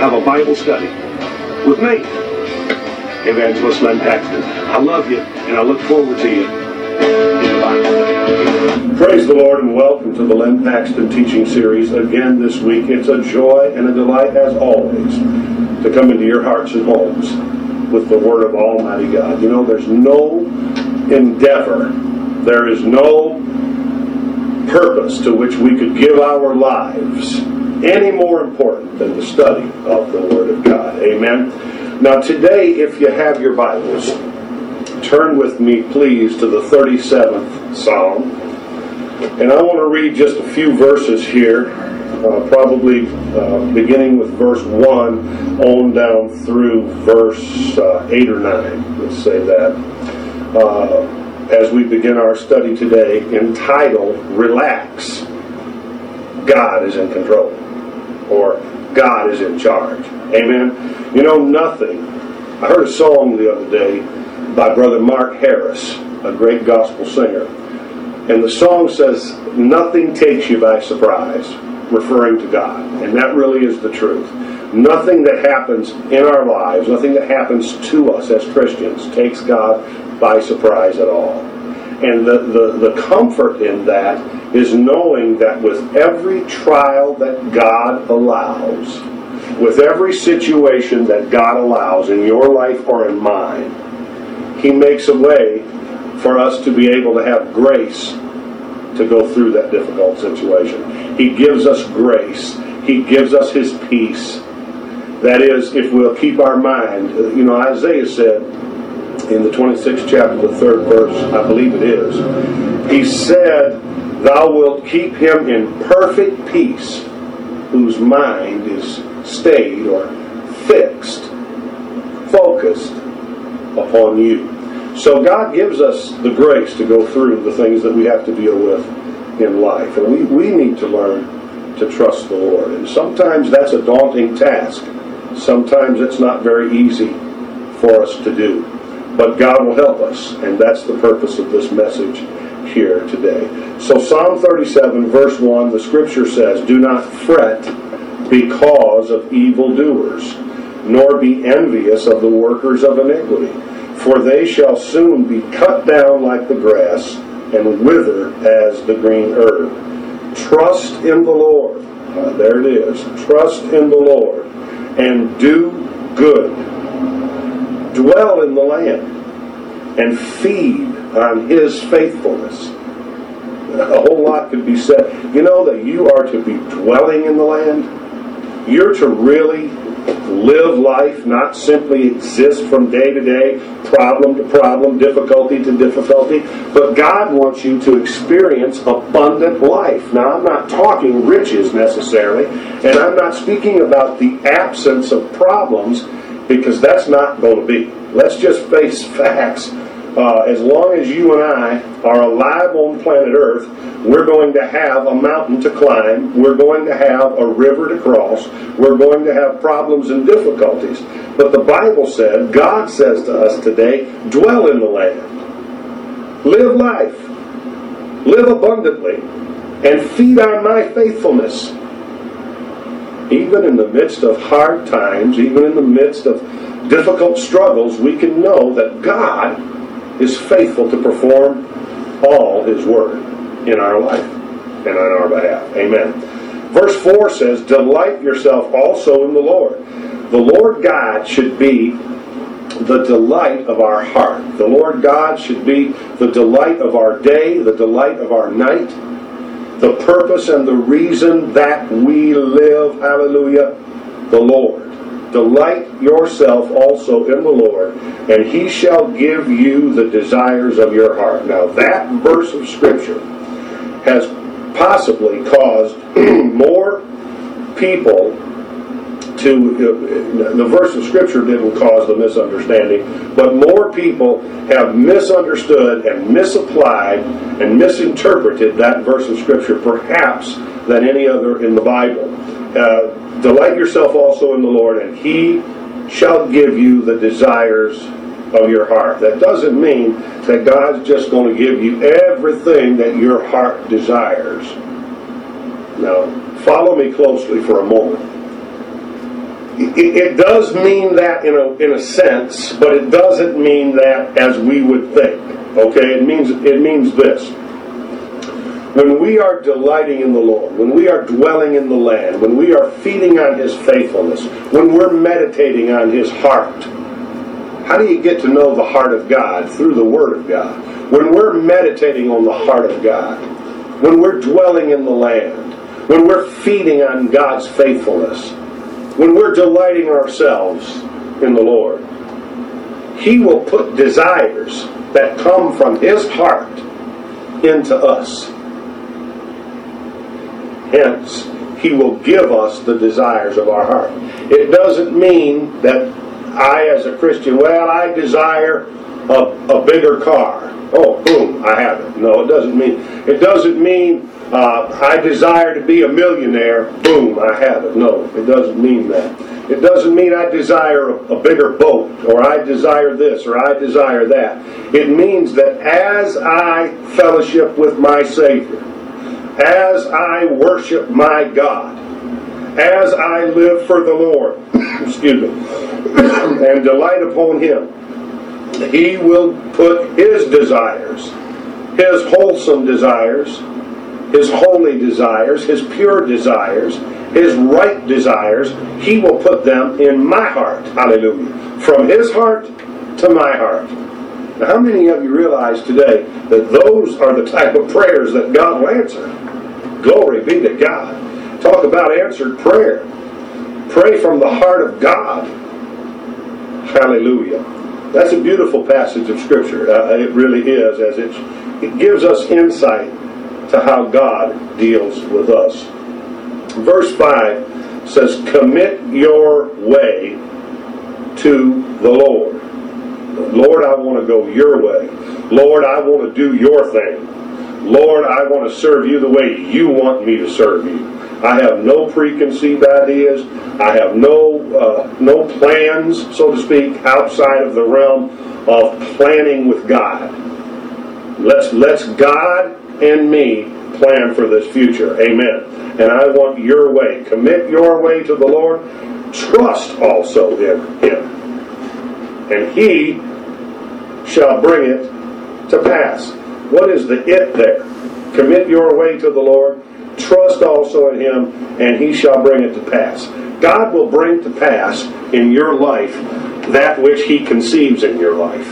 have a Bible study with me, Evangelist Len Paxton. I love you, and I look forward to you in the Bible. Praise the Lord, and welcome to the Len Paxton teaching series again this week. It's a joy and a delight, as always, to come into your hearts and homes with the Word of Almighty God. You know, there's no endeavor, there is no purpose to which we could give our lives any more important than the study of the Word of God. Amen. Now, today, if you have your Bibles, turn with me, please, to the 37th Psalm. And I want to read just a few verses here, uh, probably uh, beginning with verse 1 on down through verse uh, 8 or 9. Let's say that. Uh, as we begin our study today entitled Relax, God is in control, or God is in charge. Amen. You know, nothing. I heard a song the other day by Brother Mark Harris, a great gospel singer. And the song says, Nothing takes you by surprise, referring to God. And that really is the truth. Nothing that happens in our lives, nothing that happens to us as Christians, takes God by surprise at all. And the, the, the comfort in that is knowing that with every trial that God allows, with every situation that God allows in your life or in mine, He makes a way for us to be able to have grace to go through that difficult situation. He gives us grace. He gives us His peace. That is, if we'll keep our mind. You know, Isaiah said, in the 26th chapter, the third verse, I believe it is, he said, Thou wilt keep him in perfect peace, whose mind is stayed or fixed, focused upon you. So God gives us the grace to go through the things that we have to deal with in life. And we, we need to learn to trust the Lord. And sometimes that's a daunting task. Sometimes it's not very easy for us to do. But God will help us, and that's the purpose of this message here today. So, Psalm 37, verse 1, the scripture says, Do not fret because of evildoers, nor be envious of the workers of iniquity, for they shall soon be cut down like the grass and wither as the green herb. Trust in the Lord. Uh, there it is. Trust in the Lord and do good dwell in the land and feed on his faithfulness. A whole lot could be said. You know that you are to be dwelling in the land. You're to really live life, not simply exist from day to day, problem to problem, difficulty to difficulty, but God wants you to experience abundant life. Now, I'm not talking riches necessarily, and I'm not speaking about the absence of problems because that's not going to be. Let's just face facts. Uh, as long as you and I are alive on planet Earth, we're going to have a mountain to climb. We're going to have a river to cross. We're going to have problems and difficulties. But the Bible said, God says to us today, dwell in the land. Live life. Live abundantly. And feed on my faithfulness even in the midst of hard times, even in the midst of difficult struggles, we can know that God is faithful to perform all His word in our life and on our behalf. Amen. Verse 4 says, Delight yourself also in the Lord. The Lord God should be the delight of our heart. The Lord God should be the delight of our day, the delight of our night, the purpose and the reason that we live. Hallelujah. The Lord. Delight yourself also in the Lord, and he shall give you the desires of your heart. Now, that verse of Scripture has possibly caused more people to the verse of scripture didn't cause the misunderstanding, but more people have misunderstood and misapplied and misinterpreted that verse of scripture perhaps than any other in the Bible. Uh, Delight yourself also in the Lord, and He shall give you the desires of your heart. That doesn't mean that God's just going to give you everything that your heart desires. Now, follow me closely for a moment. It, it does mean that in a, in a sense, but it doesn't mean that as we would think. Okay, it means it means this. When we are delighting in the Lord, when we are dwelling in the land, when we are feeding on His faithfulness, when we're meditating on His heart, how do you get to know the heart of God? Through the Word of God. When we're meditating on the heart of God, when we're dwelling in the land, when we're feeding on God's faithfulness, when we're delighting ourselves in the Lord, He will put desires that come from His heart into us. Hence, He will give us the desires of our heart. It doesn't mean that I, as a Christian, well, I desire a, a bigger car. Oh, boom, I have it. No, it doesn't mean. It doesn't mean uh, I desire to be a millionaire. Boom, I have it. No, it doesn't mean that. It doesn't mean I desire a, a bigger boat, or I desire this, or I desire that. It means that as I fellowship with my Savior, as I worship my God, as I live for the Lord, excuse me, and delight upon Him, He will put His desires, His wholesome desires, His holy desires, His pure desires, His right desires, He will put them in my heart. Hallelujah. From His heart to my heart. Now, how many of you realize today that those are the type of prayers that God will answer? Glory be to God. Talk about answered prayer. Pray from the heart of God. Hallelujah. That's a beautiful passage of Scripture. Uh, it really is, as it, it gives us insight to how God deals with us. Verse 5 says, Commit your way to the Lord. Lord, I want to go your way. Lord, I want to do your thing. Lord, I want to serve you the way you want me to serve you. I have no preconceived ideas. I have no uh, no plans, so to speak, outside of the realm of planning with God. Let's let's God and me plan for this future. Amen. And I want your way. Commit your way to the Lord. Trust also in Him, and He shall bring it to pass. What is the it there? Commit your way to the Lord. Trust also in Him, and He shall bring it to pass. God will bring to pass in your life that which He conceives in your life.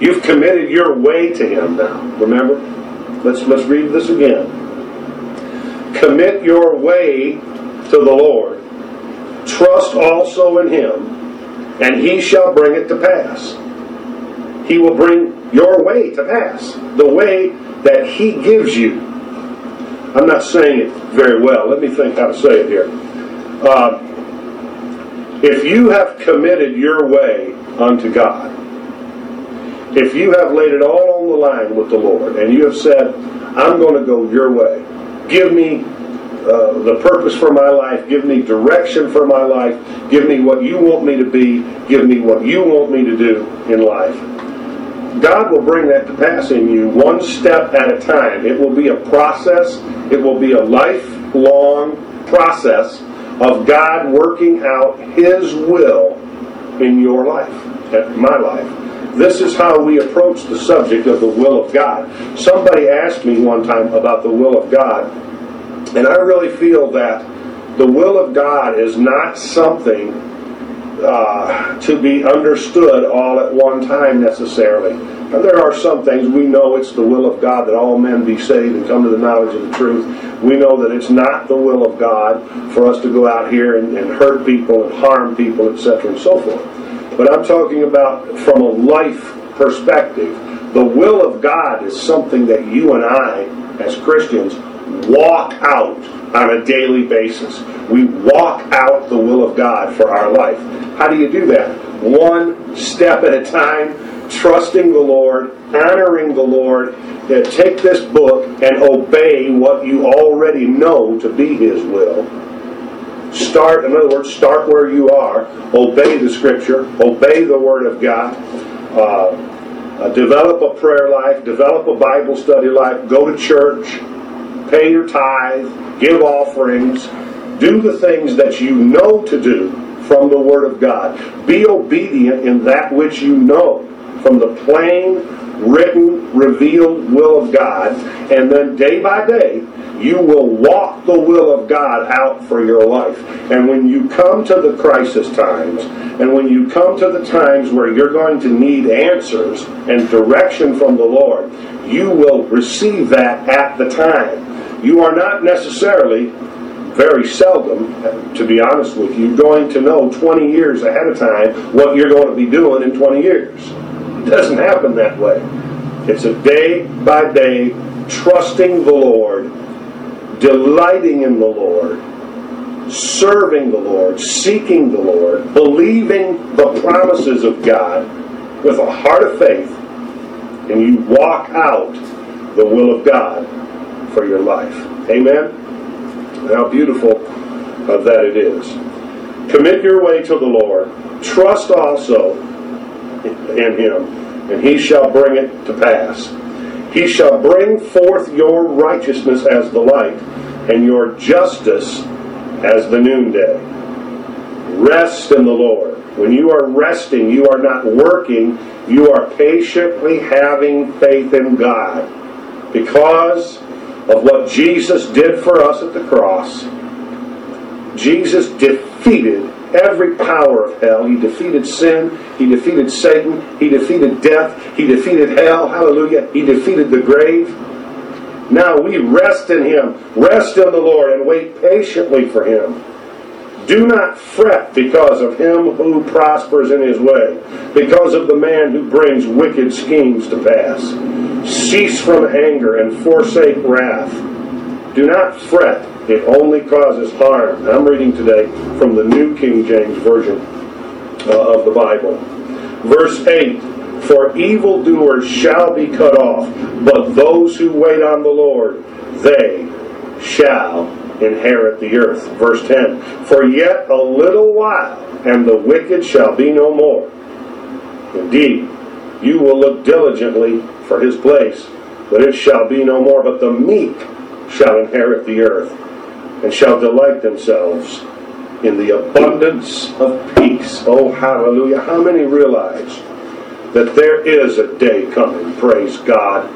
You've committed your way to Him now. Remember? Let's let's read this again. Commit your way to the Lord. Trust also in Him, and He shall bring it to pass. He will bring your way to pass. The way that He gives you. I'm not saying it very well. Let me think how to say it here. Uh, if you have committed your way unto God, if you have laid it all on the line with the Lord, and you have said, I'm going to go your way, give me uh, the purpose for my life, give me direction for my life, give me what you want me to be, give me what you want me to do in life. God will bring that to pass in you one step at a time. It will be a process, it will be a lifelong process of God working out His will in your life, in my life. This is how we approach the subject of the will of God. Somebody asked me one time about the will of God, and I really feel that the will of God is not something uh, to be understood all at one time necessarily. And there are some things we know it's the will of God that all men be saved and come to the knowledge of the truth. We know that it's not the will of God for us to go out here and, and hurt people and harm people, etc., and so forth. But I'm talking about from a life perspective. The will of God is something that you and I, as Christians, walk out on a daily basis. We walk out the will of God for our life. How do you do that? One step at a time, trusting the Lord, honoring the Lord. Take this book and obey what you already know to be His will. Start, in other words, start where you are. Obey the Scripture. Obey the Word of God. Uh, uh, develop a prayer life. Develop a Bible study life. Go to church. Pay your tithe give offerings, do the things that you know to do from the Word of God. Be obedient in that which you know from the plain, written, revealed will of God, and then day by day, you will walk the will of God out for your life. And when you come to the crisis times, and when you come to the times where you're going to need answers and direction from the Lord, you will receive that at the time. You are not necessarily very seldom, to be honest with you, going to know 20 years ahead of time what you're going to be doing in 20 years. It doesn't happen that way. It's a day by day trusting the Lord, delighting in the Lord, serving the Lord, seeking the Lord, believing the promises of God with a heart of faith, and you walk out the will of God for your life. Amen? How beautiful of that it is. Commit your way to the Lord. Trust also in Him, and He shall bring it to pass. He shall bring forth your righteousness as the light, and your justice as the noonday. Rest in the Lord. When you are resting, you are not working, you are patiently having faith in God. Because of what Jesus did for us at the cross, Jesus defeated every power of hell. He defeated sin. He defeated Satan. He defeated death. He defeated hell. Hallelujah. He defeated the grave. Now we rest in Him. Rest in the Lord and wait patiently for Him. Do not fret because of him who prospers in his way, because of the man who brings wicked schemes to pass. Cease from anger and forsake wrath. Do not fret, it only causes harm. I'm reading today from the New King James Version uh, of the Bible. Verse 8 For evildoers shall be cut off, but those who wait on the Lord, they shall inherit the earth. Verse 10 For yet a little while, and the wicked shall be no more. Indeed, you will look diligently for his place, but it shall be no more. But the meek shall inherit the earth, and shall delight themselves in the abundance of peace. Oh, hallelujah. How many realize that there is a day coming? Praise God.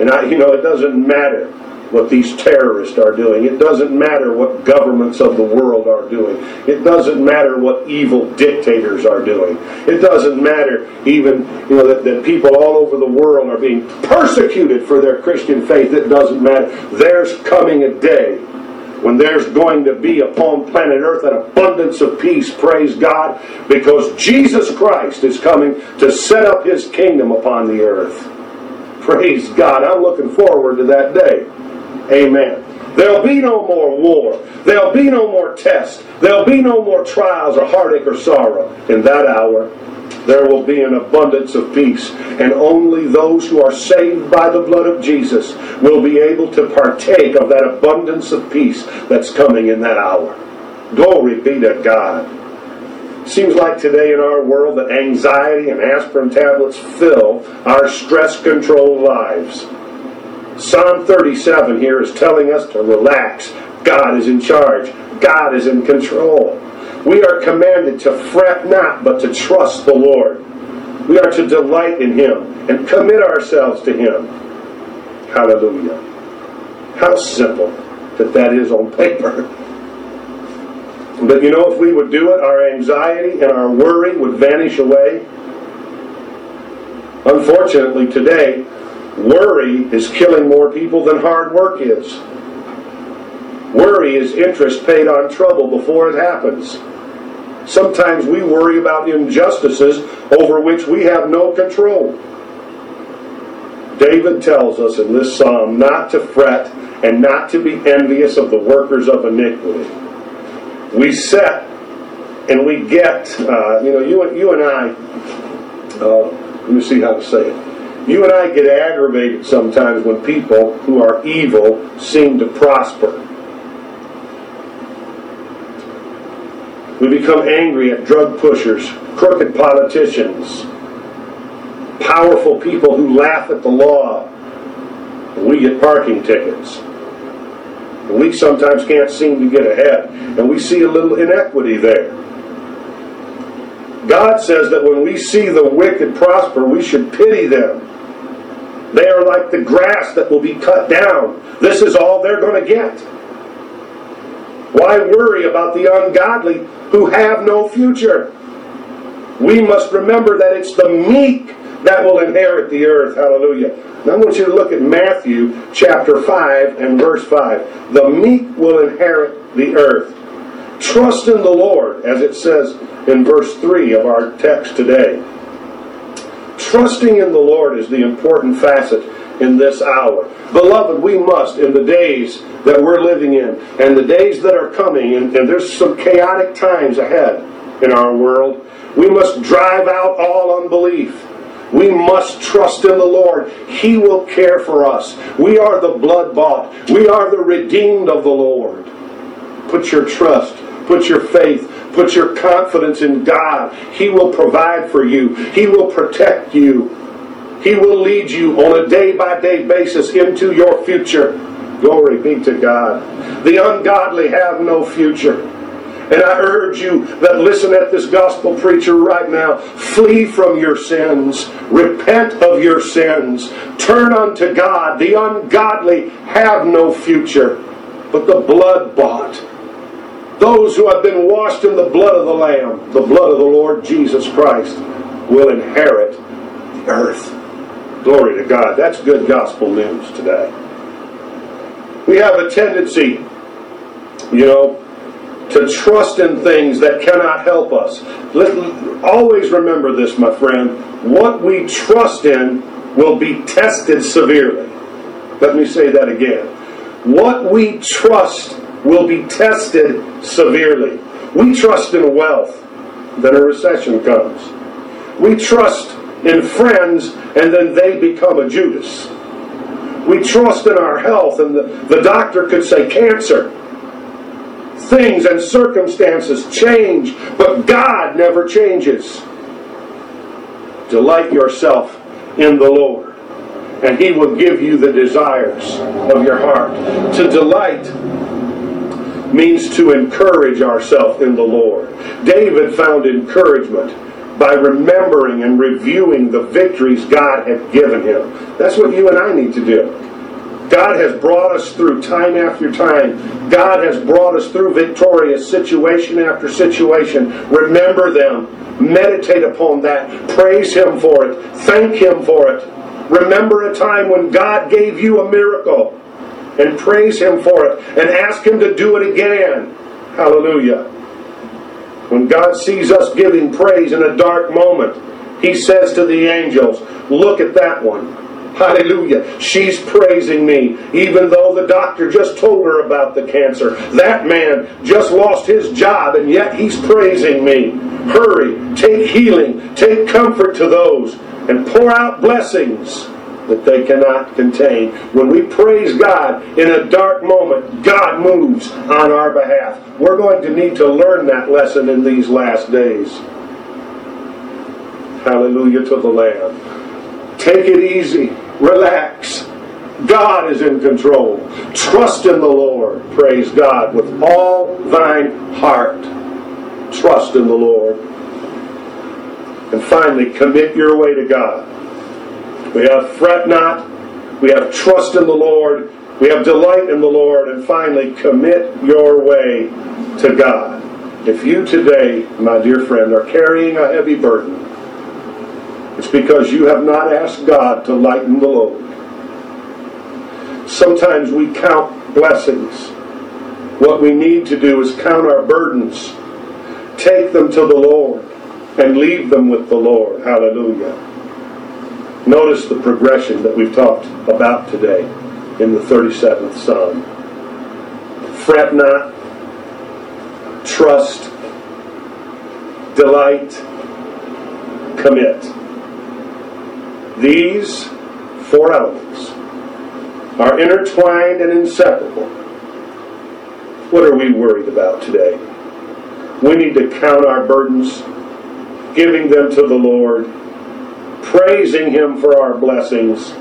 And I, you know, it doesn't matter what these terrorists are doing. It doesn't matter what governments of the world are doing. It doesn't matter what evil dictators are doing. It doesn't matter even you know that, that people all over the world are being persecuted for their Christian faith. It doesn't matter. There's coming a day when there's going to be upon planet Earth an abundance of peace, praise God, because Jesus Christ is coming to set up his kingdom upon the earth. Praise God. I'm looking forward to that day. Amen. There'll be no more war. There'll be no more tests. There'll be no more trials or heartache or sorrow. In that hour, there will be an abundance of peace. And only those who are saved by the blood of Jesus will be able to partake of that abundance of peace that's coming in that hour. Glory be to God. Seems like today in our world that anxiety and aspirin tablets fill our stress controlled lives. Psalm 37 here is telling us to relax. God is in charge. God is in control. We are commanded to fret not, but to trust the Lord. We are to delight in Him and commit ourselves to Him. Hallelujah. How simple that that is on paper. But you know, if we would do it, our anxiety and our worry would vanish away. Unfortunately, today, Worry is killing more people than hard work is. Worry is interest paid on trouble before it happens. Sometimes we worry about injustices over which we have no control. David tells us in this psalm not to fret and not to be envious of the workers of iniquity. We set and we get, uh, you know, you, you and I, uh, let me see how to say it. You and I get aggravated sometimes when people who are evil seem to prosper. We become angry at drug pushers, crooked politicians, powerful people who laugh at the law, we get parking tickets. We sometimes can't seem to get ahead, and we see a little inequity there. God says that when we see the wicked prosper, we should pity them. They are like the grass that will be cut down. This is all they're going to get. Why worry about the ungodly who have no future? We must remember that it's the meek that will inherit the earth. Hallelujah. Now I want you to look at Matthew chapter 5 and verse 5. The meek will inherit the earth. Trust in the Lord, as it says in verse 3 of our text today. Trusting in the Lord is the important facet in this hour. Beloved, we must, in the days that we're living in, and the days that are coming, and, and there's some chaotic times ahead in our world, we must drive out all unbelief. We must trust in the Lord. He will care for us. We are the blood bought. We are the redeemed of the Lord. Put your trust, put your faith, put your confidence in God. He will provide for you, He will protect you. He will lead you on a day by day basis into your future. Glory be to God. The ungodly have no future. And I urge you that listen at this gospel preacher right now. Flee from your sins. Repent of your sins. Turn unto God. The ungodly have no future, but the blood bought. Those who have been washed in the blood of the Lamb, the blood of the Lord Jesus Christ, will inherit the earth. Glory to God. That's good gospel news today. We have a tendency, you know, to trust in things that cannot help us. Always remember this, my friend. What we trust in will be tested severely. Let me say that again. What we trust will be tested severely. We trust in wealth, then a recession comes. We trust in friends, and then they become a Judas. We trust in our health, and the, the doctor could say cancer things and circumstances change, but God never changes. Delight yourself in the Lord, and He will give you the desires of your heart. To delight means to encourage ourselves in the Lord. David found encouragement by remembering and reviewing the victories God had given him. That's what you and I need to do. God has brought us through time after time. God has brought us through victorious situation after situation. Remember them. Meditate upon that. Praise Him for it. Thank Him for it. Remember a time when God gave you a miracle and praise Him for it and ask Him to do it again. Hallelujah. When God sees us giving praise in a dark moment, He says to the angels, Look at that one. Hallelujah. She's praising me, even though the doctor just told her about the cancer. That man just lost his job, and yet he's praising me. Hurry, take healing, take comfort to those, and pour out blessings that they cannot contain. When we praise God in a dark moment, God moves on our behalf. We're going to need to learn that lesson in these last days. Hallelujah to the Lamb. Take it easy. Relax. God is in control. Trust in the Lord. Praise God with all thine heart. Trust in the Lord. And finally, commit your way to God. We have fret not. We have trust in the Lord. We have delight in the Lord. And finally, commit your way to God. If you today, my dear friend, are carrying a heavy burden, it's because you have not asked God to lighten the load. Sometimes we count blessings. What we need to do is count our burdens, take them to the Lord, and leave them with the Lord. Hallelujah. Notice the progression that we've talked about today in the 37th Psalm. Fret not, trust, delight, commit. These four elements are intertwined and inseparable. What are we worried about today? We need to count our burdens, giving them to the Lord, praising Him for our blessings,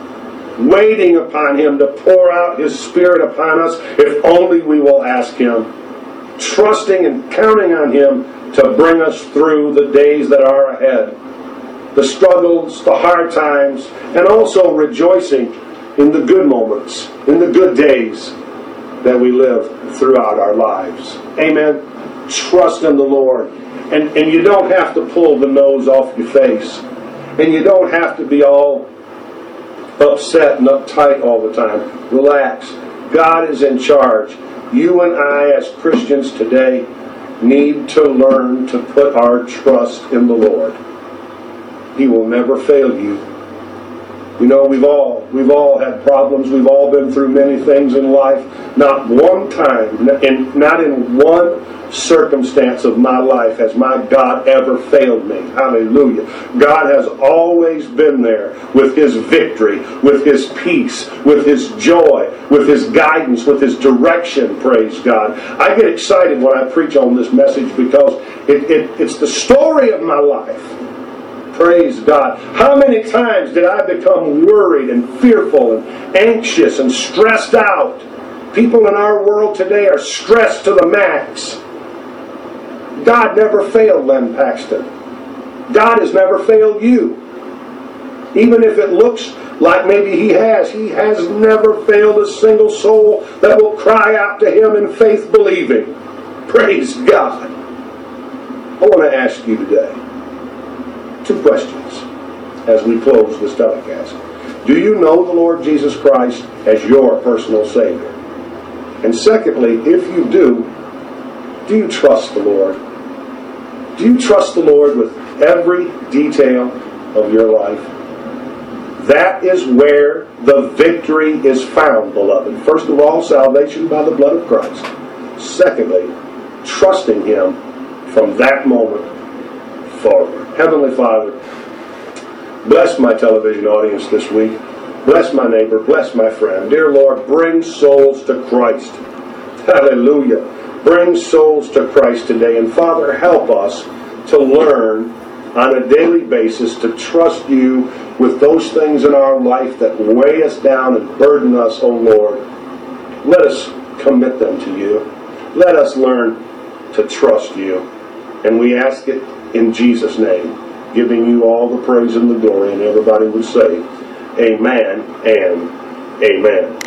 waiting upon Him to pour out His Spirit upon us if only we will ask Him, trusting and counting on Him to bring us through the days that are ahead, the struggles, the hard times, and also rejoicing in the good moments, in the good days that we live throughout our lives. Amen. Trust in the Lord. And, and you don't have to pull the nose off your face. And you don't have to be all upset and uptight all the time. Relax. God is in charge. You and I, as Christians today, need to learn to put our trust in the Lord. He will never fail you. You know, we've all we've all had problems. We've all been through many things in life. Not one time, in, not in one circumstance of my life has my God ever failed me. Hallelujah. God has always been there with His victory, with His peace, with His joy, with His guidance, with His direction. Praise God. I get excited when I preach on this message because it, it, it's the story of my life. Praise God. How many times did I become worried and fearful and anxious and stressed out? People in our world today are stressed to the max. God never failed Len Paxton. God has never failed you. Even if it looks like maybe he has, he has never failed a single soul that will cry out to him in faith believing. Praise God. I want to ask you today two questions as we close this telecast. Do you know the Lord Jesus Christ as your personal Savior? And secondly, if you do, do you trust the Lord? Do you trust the Lord with every detail of your life? That is where the victory is found, beloved. First of all, salvation by the blood of Christ. Secondly, trusting Him from that moment forward. Heavenly Father, bless my television audience this week. Bless my neighbor. Bless my friend. Dear Lord, bring souls to Christ. Hallelujah. Bring souls to Christ today. And Father, help us to learn on a daily basis to trust you with those things in our life that weigh us down and burden us, oh Lord. Let us commit them to you. Let us learn to trust you. And we ask it in Jesus' name, giving you all the praise and the glory. And everybody would say, Amen and Amen.